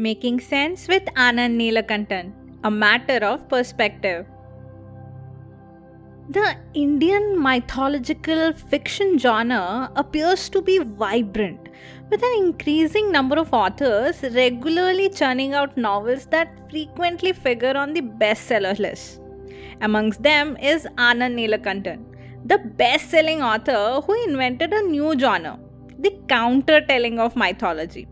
Making Sense with Anand Neelakantan, a matter of perspective. The Indian mythological fiction genre appears to be vibrant, with an increasing number of authors regularly churning out novels that frequently figure on the bestseller list. Amongst them is Anand Neelakantan, the best selling author who invented a new genre, the counter telling of mythology.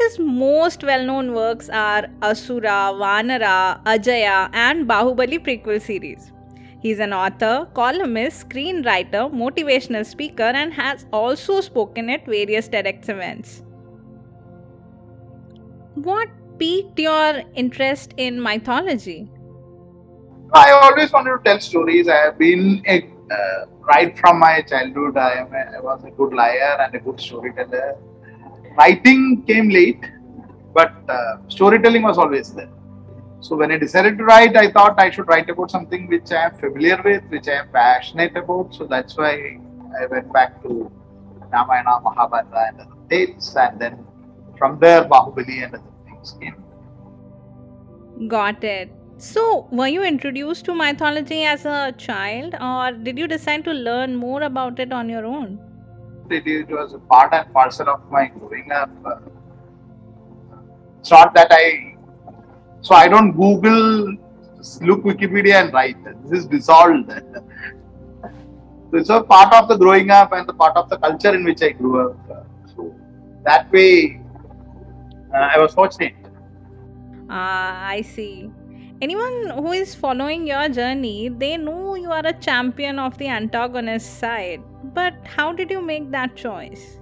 His most well known works are Asura, Vanara, Ajaya, and Bahubali prequel series. He is an author, columnist, screenwriter, motivational speaker, and has also spoken at various TEDx events. What piqued your interest in mythology? I always wanted to tell stories. I have been a, uh, right from my childhood. I, am a, I was a good liar and a good storyteller writing came late, but uh, storytelling was always there. So when I decided to write, I thought I should write about something which I am familiar with, which I am passionate about. So that's why I went back to Ramayana, Mahabharata, and other tales, and then from there Bahubali and other things came. Got it. So, were you introduced to mythology as a child, or did you decide to learn more about it on your own? It, it was a part and parcel of my growing up. It's not that I, so I don't Google, look Wikipedia and write. This is dissolved. so it's a part of the growing up and the part of the culture in which I grew up. So that way, uh, I was fortunate. Ah, I see. Anyone who is following your journey, they know you are a champion of the antagonist side. But how did you make that choice?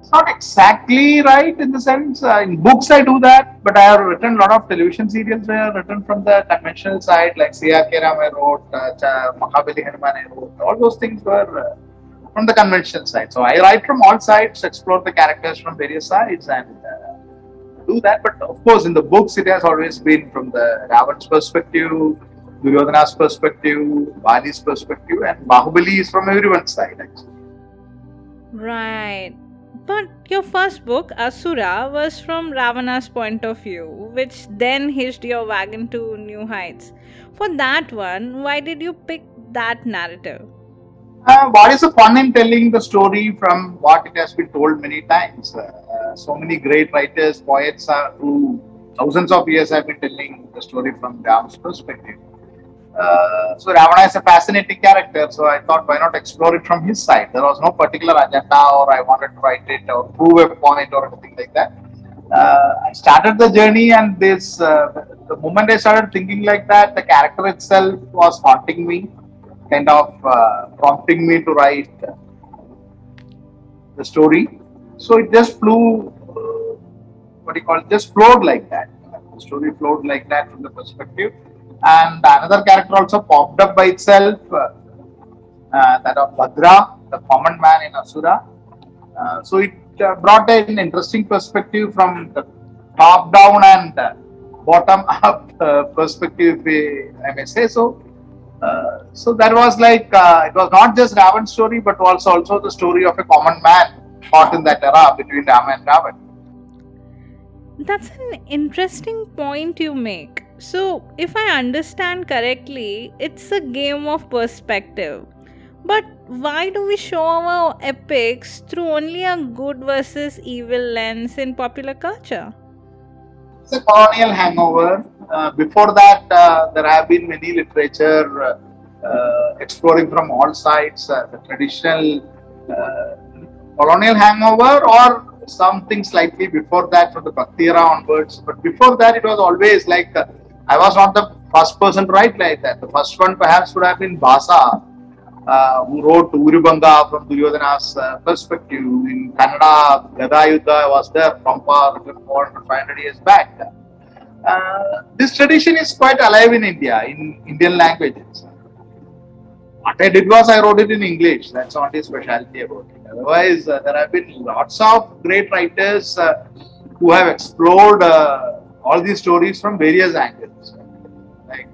It's not exactly right in the sense, uh, in books I do that, but I have written a lot of television serials where I have written from the conventional side, like Siya Ke Ram I wrote, uh, Mahabali Hanuman I wrote, all those things were uh, from the conventional side. So I write from all sides, explore the characters from various sides and uh, do that. But of course, in the books, it has always been from the Ravan's perspective, Duryodhana's perspective, Vali's perspective, and Bahubali is from everyone's side actually. Right. But your first book, Asura, was from Ravana's point of view, which then hitched your wagon to new heights. For that one, why did you pick that narrative? Uh, what is the fun in telling the story from what it has been told many times? Uh, so many great writers, poets are who thousands of years have been telling the story from Ram's perspective. Uh, so Ravana is a fascinating character, so I thought why not explore it from his side. There was no particular agenda or I wanted to write it or prove a point or anything like that. Uh, I started the journey and this, uh, the moment I started thinking like that, the character itself was haunting me, kind of uh, prompting me to write the story. So it just flew, uh, what do you call it, just flowed like that. The story flowed like that from the perspective and another character also popped up by itself uh, uh, that of Bhadra, the common man in Asura. Uh, so it uh, brought an interesting perspective from the top down and bottom up uh, perspective, I may say so. so that was like it was not just Ravan's story, but also also the story of a common man caught in that era between Rama and Ravan. That's an interesting point you make. So, if I understand correctly, it's a game of perspective. But why do we show our epics through only a good versus evil lens in popular culture? It's a colonial hangover. Uh, before that, uh, there have been many literature uh, uh exploring from all sides uh, the traditional uh, colonial hangover or something slightly before that from the Bhakti era onwards. But before that, it was always like I was not the first person to write like that. The first one perhaps would have been Bhasa, uh, who wrote Urubhanga from Duryodhana's uh, perspective. In Kannada, Gadayuddha was there, written 400, 500 years back. Uh, this tradition is quite alive in India, in Indian languages. What I did was I wrote it in English. That's not his specialty about it. Otherwise, uh, there have been lots of great writers uh, who have explored uh, all these stories from various angles. Like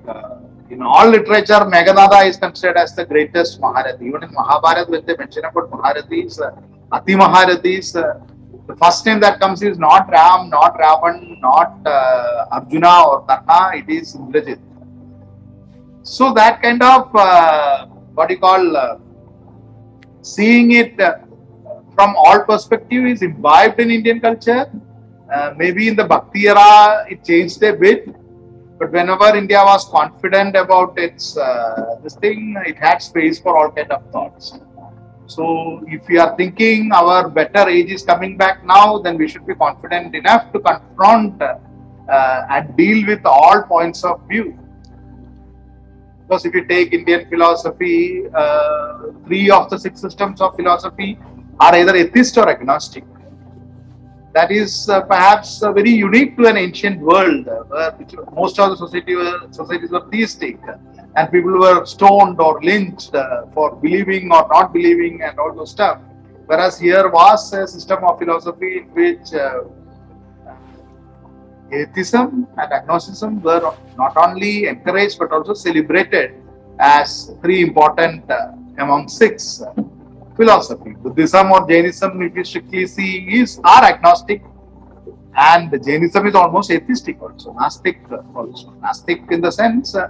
in all literature, Meghanada is considered as the greatest Maharathi. Even in Mahabharata, when they mention about Maharathis, uh, Ati Maharathis, uh, the first name that comes is not Ram, not Ravan, not uh, Arjuna or Karna, it is Indrajit. So that kind of uh, what you call seeing it uh, from all perspective is imbibed in Indian culture. Uh, maybe in the Bhakti era it changed a bit, but whenever India was confident about its uh, this thing, it had space for all kind of thoughts. So if we are thinking our better age is coming back now, then we should be confident enough to confront uh, and deal with all points of view. Because if you take Indian philosophy, uh, three of the six systems of philosophy are either atheist or agnostic. That is uh, perhaps uh, very unique to an ancient world, uh, where most of the society were, societies were theistic, and people were stoned or lynched uh, for believing or not believing and all those stuff. Whereas here was a system of philosophy in which uh, atheism and agnosticism were not only encouraged but also celebrated as three important uh, among six uh, philosophy. Buddhism or Jainism, if you strictly see, is are agnostic, and Jainism is almost atheistic also, Nastik also. Nastik in the sense uh,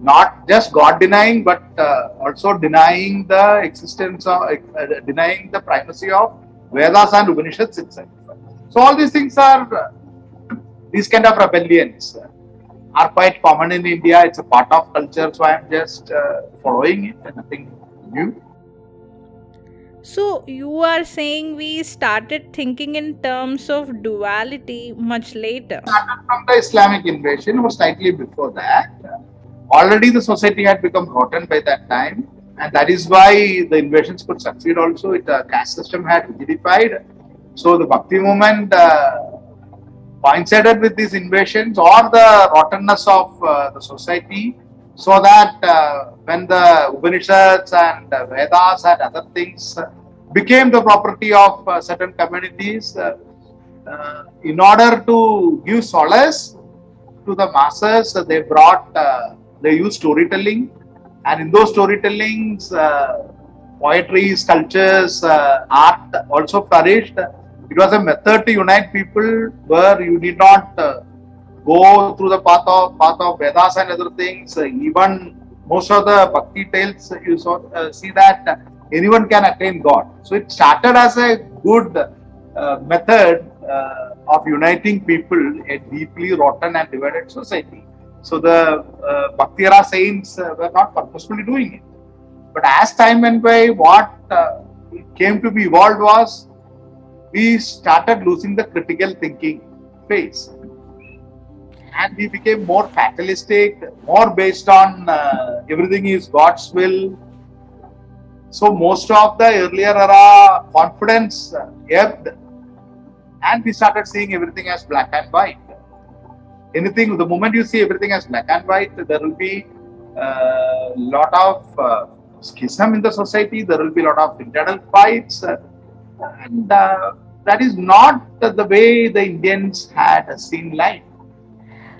not just God denying, but uh, also denying the existence of, uh, denying the primacy of Vedas and Upanishads itself. So all these things are uh, these kind of rebellions are quite common in India. It's a part of culture, so I am just uh, following it. Nothing new. So, you are saying we started thinking in terms of duality much later. Started from the Islamic invasion or slightly before that. Already the society had become rotten by that time, and that is why the invasions could succeed. Also, it uh, caste system had rigidified. So the Bhakti movement uh, coincided with these invasions or the rottenness of uh, the society so that uh, when the Upanishads and uh, Vedas and other things became the property of uh, certain communities, uh, uh, in order to give solace to the masses, they brought, they used storytelling, and in those storytellings, poetry, sculptures, art also flourished. It was a method to unite people where you did not uh, go through the path of path of Vedas and other things. Uh, even most of the Bhakti tales, you saw, uh, see that anyone can attain God. So it started as a good uh, method uh, of uniting people, a deeply rotten and divided society. So the uh, Bhakti era saints uh, were not purposefully doing it. But as time went by, what uh, came to be evolved was we started losing the critical thinking phase and we became more fatalistic, more based on uh, everything is God's will. So most of the earlier era confidence uh, ebbed, and we started seeing everything as black and white. Anything, the moment you see everything as black and white, there will be a lot of uh, schism in the society. There will be a lot of internal fights, uh, and uh, that is not the way the Indians had seen life.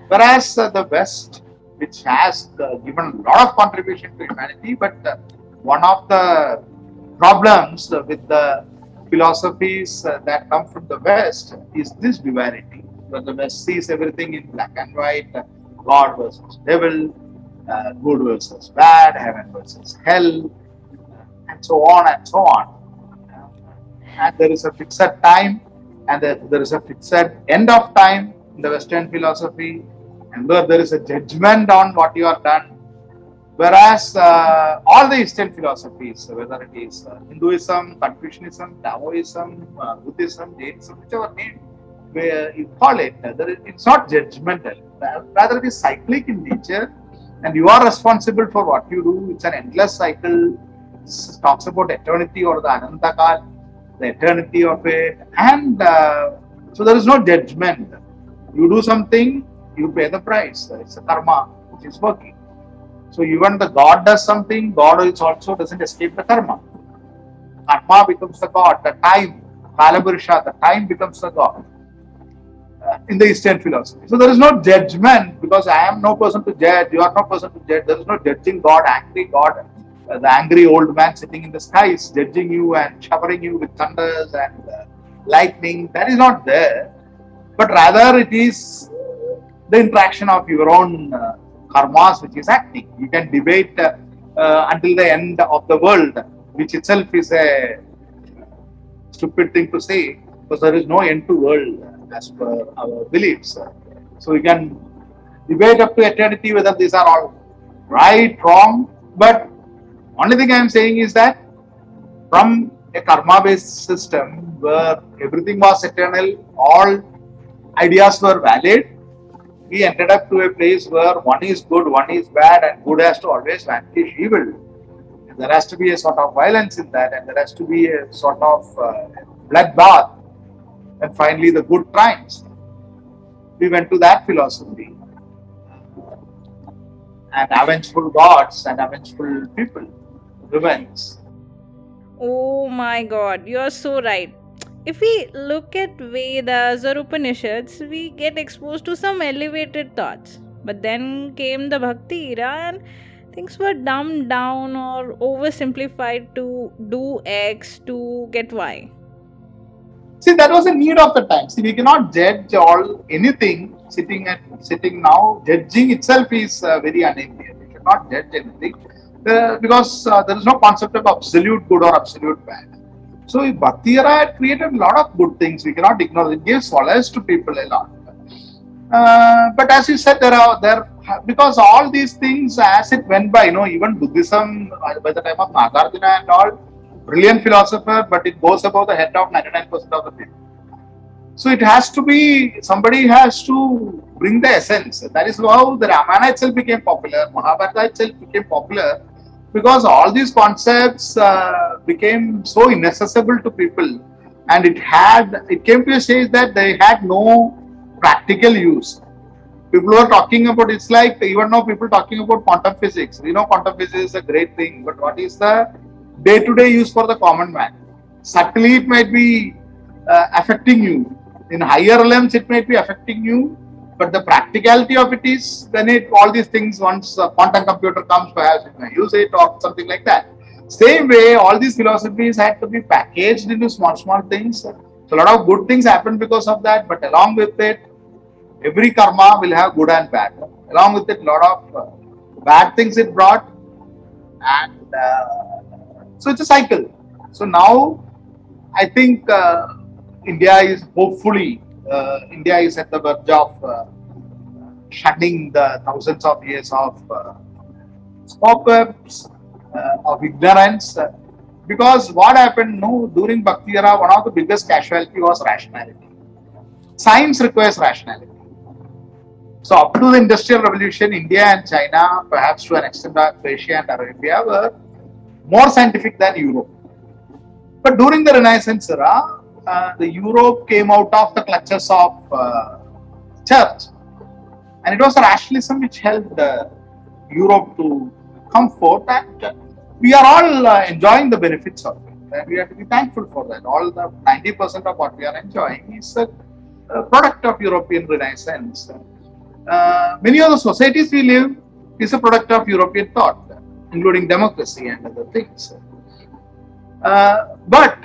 Whereas uh, the West, which has uh, given a lot of contribution to humanity, but uh, one of the problems with the philosophies uh, that come from the West is this duality. Where the West sees everything in black and white, uh, God versus devil, good versus bad, heaven versus hell, and so on and so on. And there is a fixed time, and there- is a fixed end of time in the Western philosophy, and where there is a judgment on what you have done. Whereas uh, all the Eastern philosophies, whether it is uh, Hinduism, Confucianism, Taoism, uh, Buddhism, Jainism, whichever name where you call it, uh, it's not judgmental. Ra- Rather, it is cyclic in nature, and you are responsible for what you do. It's an endless cycle. talks about eternity or the Anantakal, the eternity of it, and uh, so there is no judgment. You do something, you pay the price. It's a karma which is working. So even the God does something, God is also doesn't escape the karma. Karma becomes the God. The time, Kalapurusha, the time becomes the God uh, in the Eastern philosophy. So there is no judgment because I am no person to judge. You are no person to judge. There is no judging God, angry God, the angry old man sitting in the skies, judging you and showering you with thunders and uh, lightning. That is not there. But rather it is the interaction of your own uh, karmas which is acting. You can debate uh, uh, until the end of the world, which itself is a stupid thing to say because there is no end to world as per our beliefs. So you can debate up to eternity whether these are all right, wrong, but only thing I am saying is that from a karma based system where everything was eternal, all ideas were valid, we ended up to a place where one is good, one is bad, and good has to always vanquish evil. There has to be a sort of violence in that, and there has to be a sort of uh, bloodbath. And finally, the good triumphs. We went to that philosophy. And avengeful gods and avengeful people, revenge. Oh my god, you're so right if we look at Vedas or Upanishads, we get exposed to some elevated thoughts. But then came the Bhakti era and things were dumbed down or oversimplified to do X to get Y. See, that was a need of the time. See, we cannot judge all anything sitting at sitting now. Judging itself is uh, very unenviable. We cannot judge anything uh, because uh, there is no concept of absolute good or absolute bad. So Bhakti era had created a lot of good things. We cannot ignore it. Gives solace to people a lot. Uh, but as you said, there are there because all these things as it went by, you know, even Buddhism uh, by the time of Nagarjuna and all, brilliant philosopher, but it goes above the head of 99% of the people. So it has to be somebody has to bring the essence. That is how the Ramayana itself became popular, Mahabharata itself became popular because all these concepts uh, became so inaccessible to people. And it had it came to a stage that they had no practical use. People were talking about it's like even now people talking about quantum physics. We know quantum physics is a great thing but what is the day-to-day use for the common man? Subtly it might be uh, affecting you. In higher realms it might be affecting you but the practicality of it is then it all these things once a quantum computer comes, perhaps you may use it or something like that. Same way, all these philosophies had to be packaged into small, small things. So a lot of good things happen because of that, but along with it, every karma will have good and bad. Along with it, a lot of uh, bad things it brought, and uh, so it's a cycle. So now, I think uh, India is hopefully uh, India is at the verge of uh, the thousands of years of uh, pop-ups, of ignorance. because what happened no, during Bhakti era, one of the biggest casualty was rationality. Science requires rationality. So up to the Industrial Revolution, India and China, perhaps to an extent Asia and Arabia, were more scientific than Europe. But during the Renaissance era, uh, the Europe came out of the clutches of uh, church, and it was rationalism which helped uh, Europe to come forth, and we are all uh, enjoying the benefits of it, and we have to be thankful for that. All the 90% of what we are enjoying is a, product of European Renaissance. Uh, many of the societies we live is a product of European thought, including democracy and other things. but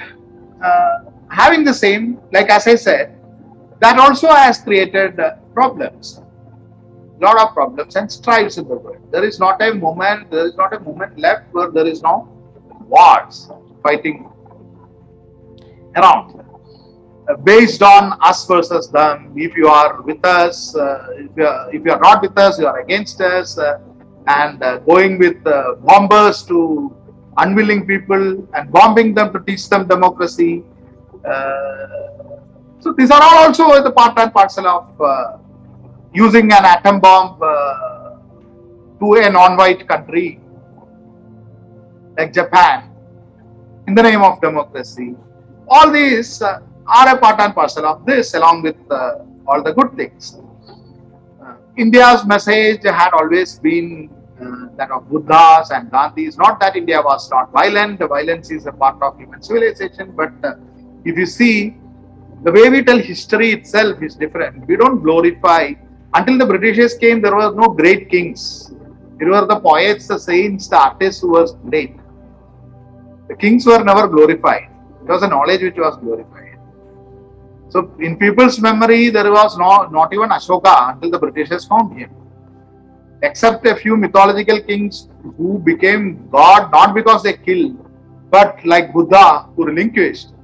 having the same, like as I said, that also has created uh, problems, lot of problems and strives in the world. There is not a moment, there is not a moment left where there is no wars fighting around. Uh, based on us versus them, if you are with us, uh, if, you are, if you are not with us, you are against us, uh, and uh, going with bombers to unwilling people and bombing them to teach them democracy uh, so these are all also the part and parcel of uh, using an atom bomb uh, to a non-white country like Japan in the name of democracy. All these uh, are a part and parcel of this, along with uh, all the good things. Uh, India's message had always been uh, that of Buddhas and Gandhis. Not that India was not violent, violence is a part of human civilization, but uh, if you see, the way we tell history itself is different. We don't glorify. Until the Britishers came, there were no great kings. There were the poets, the saints, the artists who was great. The kings were never glorified. It was a knowledge which was glorified. So in people's memory, there was no, not even Ashoka until the Britishers found him. Except a few mythological kings who became God not because they killed, but like Buddha who relinquished.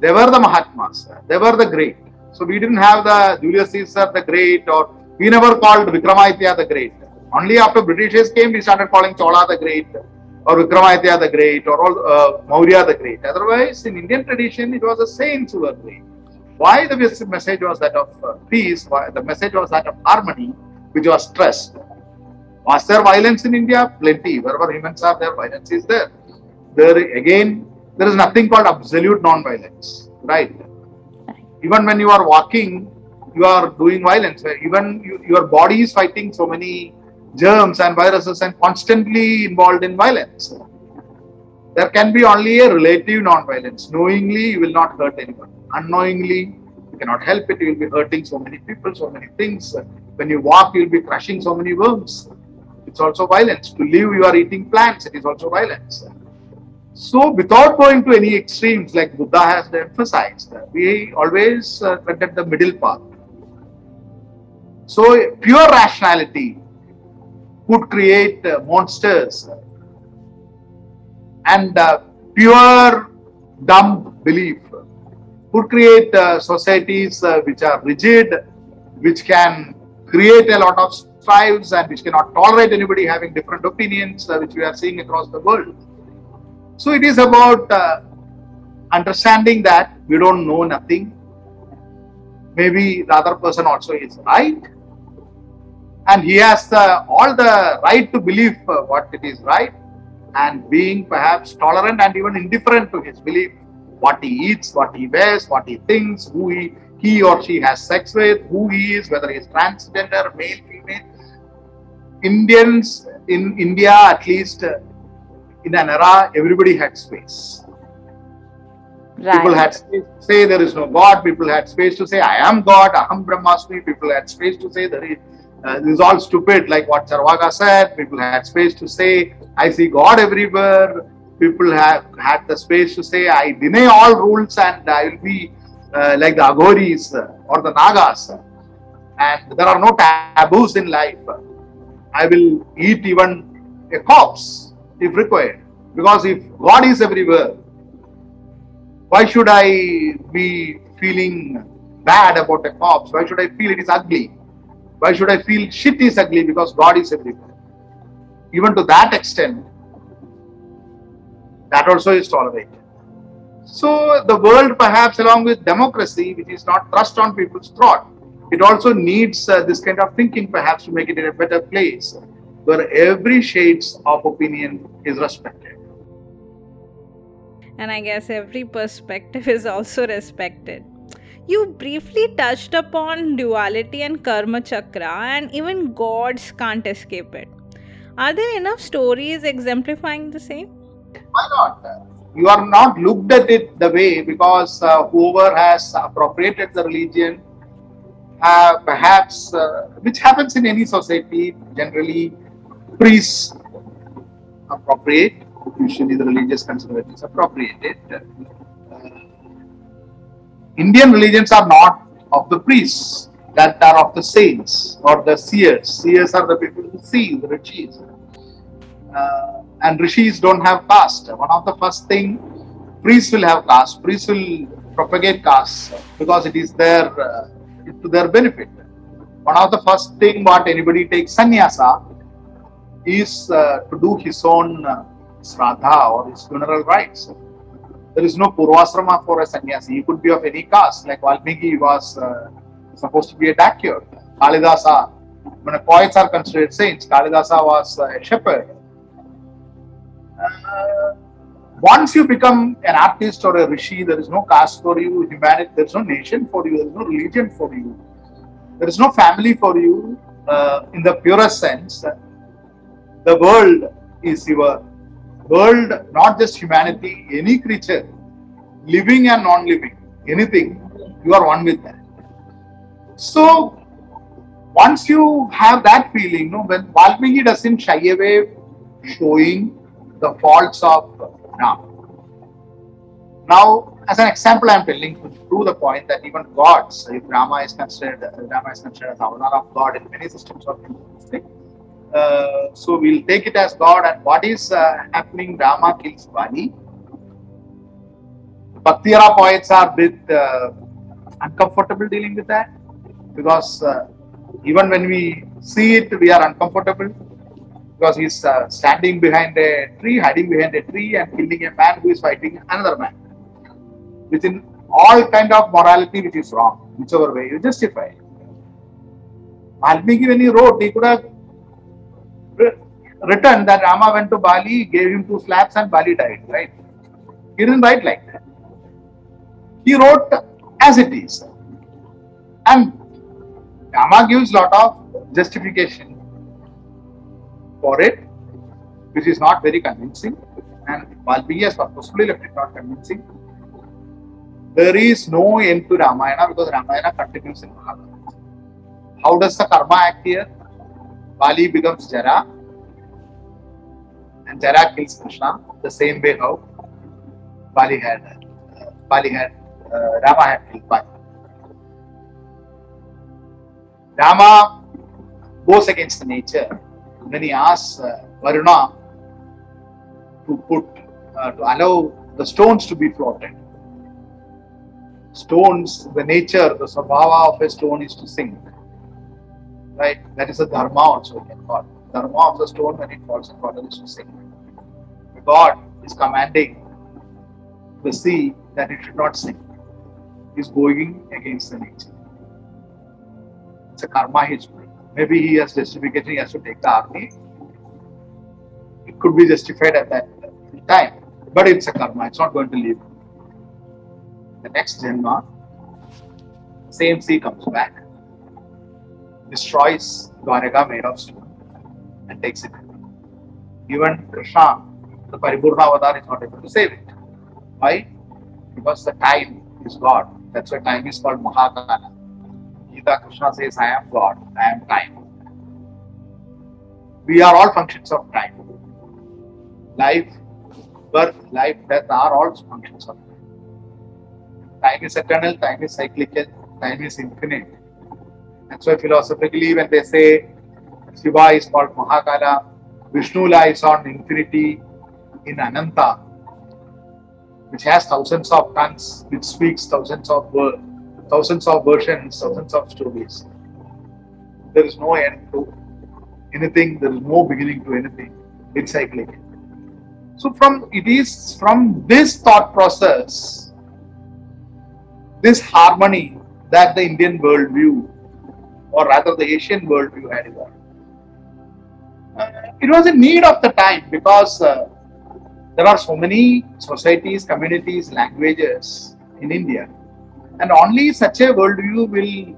They were the Mahatmas. They were the great. So we didn't have the Julius Caesar the Great, or we never called Vikramaditya the Great. Only after Britishers came, we started calling Chola the Great, or Vikramaditya the Great, or all, uh, Maurya the Great. Otherwise, in Indian tradition, it was the saints who were great. Why the message was that of uh, peace? Why the message was that of harmony, which was stressed. Was there violence in India? Plenty. Wherever humans are there, violence is there. There again, there is nothing called absolute non-violence, right? Even when you are walking, you are doing violence. Even you, your body is fighting so many germs and viruses and constantly involved in violence. There can be only a relative non-violence. Knowingly, you will not hurt anyone. Unknowingly, you cannot help it. You will be hurting so many people, so many things. When you walk, you will be crushing so many worms. It's also violence. To live, you are eating plants. It is also violence. So, without going to any extremes, like Buddha has emphasized, we always uh, at the middle path. So, pure rationality could create uh, monsters, and uh, pure dumb belief could create uh, societies uh, which are rigid, which can create a lot of strives, and which cannot tolerate anybody having different opinions, uh, which we are seeing across the world. So it is about uh, understanding that we don't know nothing. Maybe the other person also is right, and he has the, all the right to believe uh, what it is right, and being perhaps tolerant and even indifferent to his belief, what he eats, what he wears, what he thinks, who he he or she has sex with, who he is, whether he is transgender, male, female. Indians in India, at least uh, in an era, everybody had space. Right. People had space to say there is no God. People had space to say I am God, Aham Brahmasmi. People had space to say there is, uh, this is all stupid, like what Charvaka said. People had space to say I see God everywhere. People have had the space to say I deny all rules and I will be uh, like the Agoris or the Nagas. And there are no taboos in life. I will eat even a corpse if required. Because if God is everywhere, why should I be feeling bad about a corpse? Why should I feel it is ugly? Why should I feel shit is ugly because God is everywhere? Even to that extent, that also is tolerated. So the world, perhaps along with democracy, which is not thrust on people's throat, it also needs uh, this kind of thinking, perhaps, to make it in a better place where every shades of opinion is respected. And I guess every perspective is also respected. You briefly touched upon duality and karma chakra, and even gods can't escape it. Are there enough stories exemplifying the same? Why not? You are not looked at it the way because uh, whoever has appropriated the religion, uh, perhaps, uh, which happens in any society, generally priests appropriate, usually the religious conservatives appropriate it. Uh, Indian religions are not of the priests, that are of the saints or the seers. Seers are the people who see, the rishis. Uh, and rishis don't have caste. One of the first thing, priests will have caste. Priests will propagate caste because it is their uh, to their benefit. One of the first thing what anybody takes sannyasa is uh, to do his own uh, or his funeral rites. There is no purvasrama for a sannyasi. He could be of any caste, like Valmiki was uh, supposed to be a dakyur. Kalidasa, when poets are considered saints, Kalidasa was uh, a shepherd. Uh, once you become an artist or a rishi, there is no caste for you, humanity, there is no nation for you, there is no religion for you, there is no family for you uh, in the purest sense. The world is your world, not just humanity, any creature, living and non living, anything, you are one with that. So, once you have that feeling, you know, when Valmiki doesn't shy away showing the faults of Ram. Now, as an example, I am telling to prove the point that even gods, if Rama is considered, Rama is considered as avatar of God in many systems of Hinduism, uh, so we'll take it as God. And what is uh, happening? Rama kills Bali. Bhakti era poets are a bit uh, uncomfortable dealing with that because uh, even when we see it, we are uncomfortable because he's uh, standing behind a tree, hiding behind a tree, and killing a man who is fighting another man. Within all kind of morality which is wrong, whichever way you justify. Valmiki, when he wrote, he could have written that Rama went to Bali, gave him two slaps, and Bali died. Right? He didn't write like that. He wrote as it is, and Rama gives lot of justification for it, which is not very convincing, and Valmiki has purposefully left it not convincing. There is no end to Ramayana because Ramayana continues in Mahabharata. How does the karma act here? Bali becomes Jara, and Jara kills Krishna the same way how Bali had uh, Bali had uh, Rama had killed Bali. Rama goes against the nature when he asks uh, Varuna to put uh, to allow the stones to be floated. Stones, the nature, the swabhava of a stone is to sink. Right? That is a dharma also we can call. Dharma of the stone when it falls in water is to sink. God is commanding the sea that it should not sink. He is going against the nature. It's a karma he's doing. Maybe he has justification, he has to take the army. It could be justified at that time. But it's a karma, it's not going to leave. The next Janma, same sea comes back, destroys Dwaraka made of stone, and takes it. Even Krishna, the Paripurna avatar, is not able to save it. Why? Because the time is God. That's why time is called Mahakala. Gita Krishna says, I am God, I am time. We are all functions of time. Life, birth, life, death are all functions of time. Time is eternal, time is cyclical, time is infinite. That's why philosophically, when they say Shiva is called Mahakala, Vishnu lies on infinity in Ananta, which has thousands of tongues, which speaks thousands of words, thousands of versions, thousands of stories. There is no end to anything, there is no beginning to anything. It's cyclic. So from it is from this thought process, this harmony that the Indian worldview, or rather the Asian worldview had evolved. Uh, it was a need of the time because uh, there are so many societies, communities, languages in India, and only such a worldview will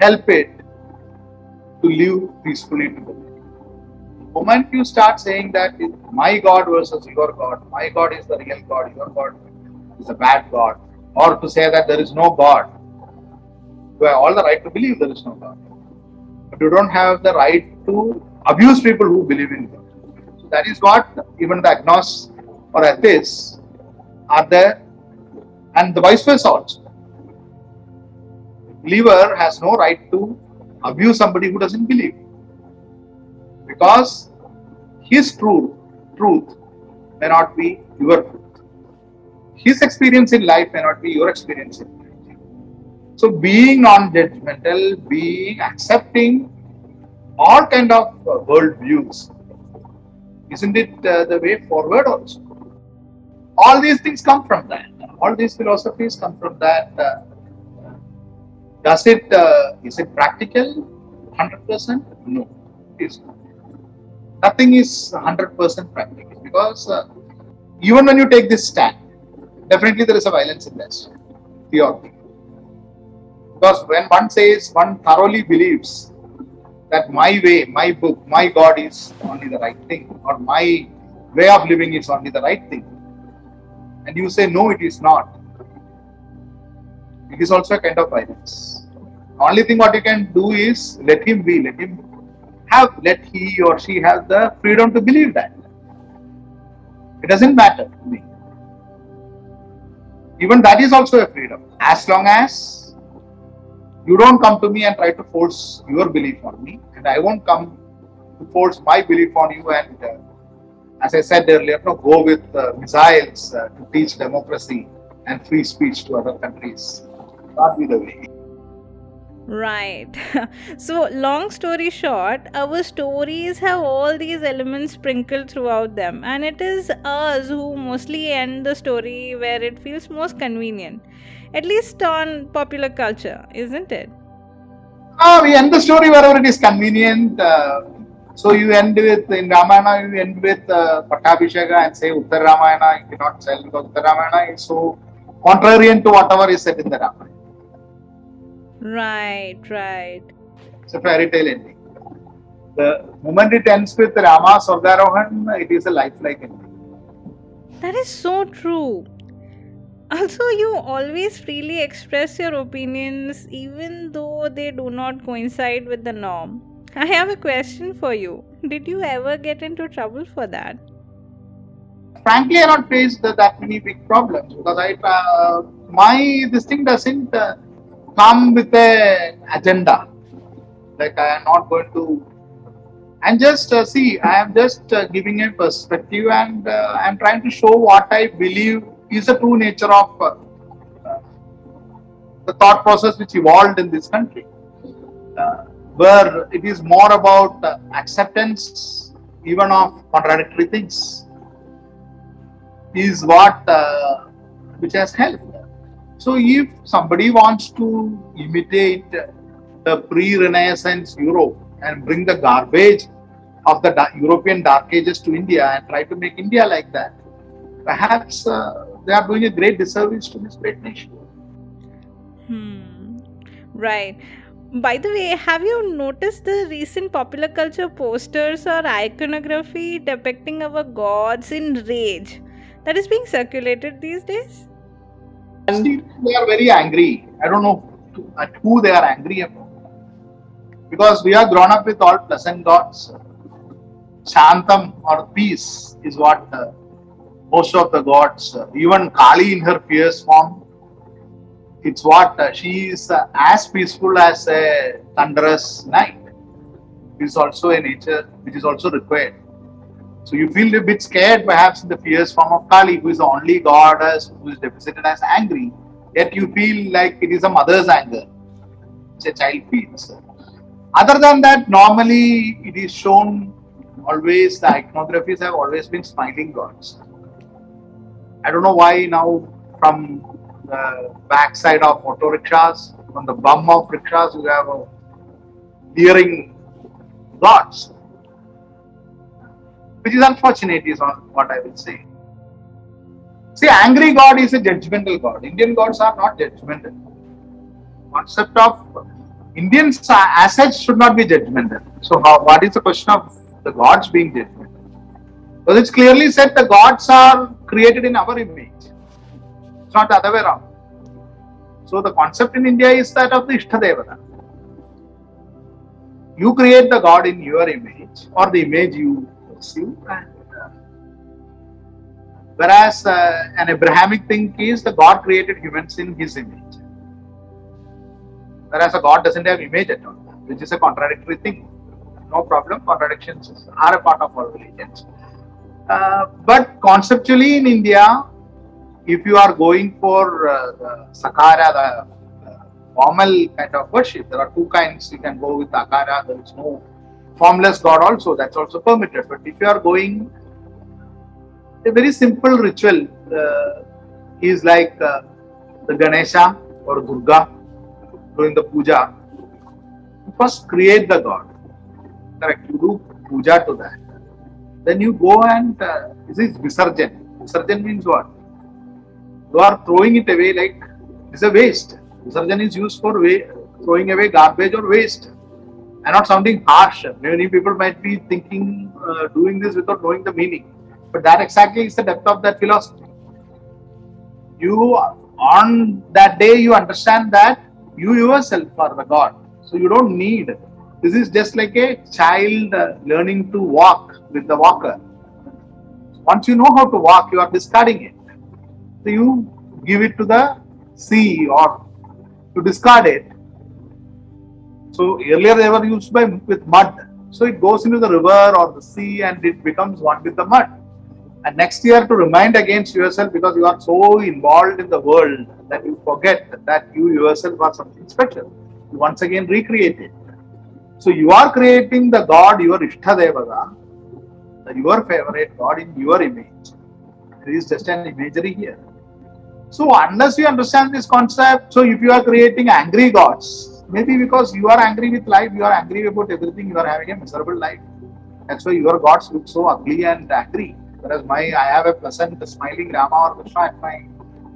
help it to live peacefully together. The moment you start saying that my God versus your God, my God is the real God, your God is a bad God, or to say that there is no God, you have all the right to believe there is no God. But you don't have the right to abuse people who believe in God. So that is what even the agnostics or atheists are there, and the vice versa also. believer has no right to abuse somebody who doesn't believe. Because his truth, truth may not be your truth. His experience in life may not be your experience in life. So being non-judgmental, being accepting all kind of uh, world views, isn't it uh, the way forward also? All these things come from that. All these philosophies come from that. Uh, does it uh, is it practical? Hundred percent? No, it is not. Nothing is hundred percent practical because uh, even when you take this stand, definitely there is a violence in this. Pure. Because when one says, one thoroughly believes that my way, my book, my God is only the right thing, or my way of living is only the right thing, and you say, no, it is not, it is also a kind of violence. Only thing what you can do is let him be, let him have, let he or she have the freedom to believe that. It doesn't matter to me. Even that is also a freedom. As long as you don't come to me and try to force your belief on me, and I won't come to force my belief on you. And uh, as I said earlier, no, go with uh, missiles uh, to teach democracy and free speech to other countries. Not be the way. Right. so, long story short, our stories have all these elements sprinkled throughout them, and it is us who mostly end the story where it feels most convenient, at least on popular culture, isn't it? Ah, we end the story wherever it is convenient. Uh, so you end with in Ramayana, you end with uh, Pattabhisheka and say Uttar Ramayana you cannot sell because Uttar Ramayana is so contrarian to whatever is said in the Ramayana. Right, right. It's a fairy tale ending. The moment it ends with Rama Swargarohan, it is a lifelike ending. That is so true. Also, you always freely express your opinions even though they do not coincide with the norm. I have a question for you. Did you ever get into trouble for that? Frankly, I not faced that many big problems because I uh, my this thing doesn't uh, come with a agenda. Like I am not going to. And just uh, see, I am just uh, giving a perspective, and uh, I am trying to show what I believe is the true nature of uh, the thought process which evolved in this country, uh, where it is more about uh, acceptance even of contradictory things, is what which has helped. So if somebody wants to imitate the pre-Renaissance Europe and bring the garbage of the European Dark Ages to India and try to make India like that, perhaps uh, they are doing a great disservice to this great nation. Hmm. Right. By the way, have you noticed the recent popular culture posters or iconography depicting our gods in rage that is being circulated these days? And they are very angry. I don't know at who they are angry about. Because we are grown up with all pleasant gods. Shantam or peace is what uh, most of the gods, uh, even Kali in her fierce form, it's what uh, she is uh, as peaceful as a thunderous night. It is also a nature which is also required. So you feel a bit scared perhaps in the fierce form of Kali, who is the only goddess who is depicted as angry, yet you feel like it is a mother's anger, which a child feels. Other than that, normally it is shown always, the iconographies have always been smiling gods. I don't know why now from the backside of auto rickshaws, from the bum of rickshaws, you have a leering gods which is unfortunate is what I will say. See, angry God is a judgmental God. Indian gods are not judgmental. Concept of Indians as such should not be judgmental. So, how, what is the question of the gods being judgmental? Because it's clearly said the gods are created in our image. It's not the other way around. So, the concept in India is that of the Ishtadevata. You create the God in your image or the image you uh, whereas uh, an Abrahamic thing is the God created humans in his image. Whereas a God doesn't have image at all, which is a contradictory thing. No problem, contradictions are a part of all religions. Uh, but conceptually in India, if you are going for uh, the Sakara, the uh, formal kind of worship, there are two kinds. You can go with Akara, there is no formless God also, that's also permitted. But if you are going a very simple ritual uh, is like uh, the Ganesha or Durga during the puja. You first create the God. Correct. You do puja to that. Then you go and uh, this is Visarjan. Visarjan means what? You are throwing it away like it's a waste. Visarjan is used for way, throwing away garbage or waste. And not sounding harsh. Many people might be thinking, uh, doing this without knowing the meaning. But that exactly is the depth of that philosophy. You, on that day, you understand that you yourself are the God. So you don't need. This is just like a child uh, learning to walk with the walker. Once you know how to walk, you are discarding it. So you give it to the sea or to discard it so earlier they were used by with mud. So it goes into the river or the sea and it becomes one with the mud. And next year to remind against yourself because you are so involved in the world that you forget that you yourself are something special. You once again recreate it. So you are creating the God, your Ishtadevata, your favorite God in your image. There is just an imagery here. So unless you understand this concept, so if you are creating angry gods, Maybe because you are angry with life, you are angry about everything, you are having a miserable life. That's why your gods look so ugly and angry. Whereas my I have a pleasant, smiling Rama or Krishna at my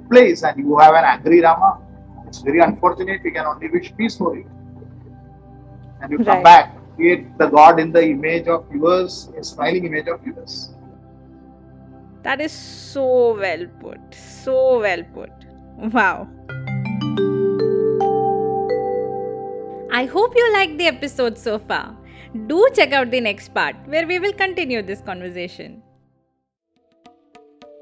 place, and you have an angry Rama. It's very unfortunate. We can only wish peace for you. And you right. come back, create the God in the image of yours, a smiling image of yours. That is so well put. So well put. Wow. I hope you liked the episode so far. Do check out the next part where we will continue this conversation.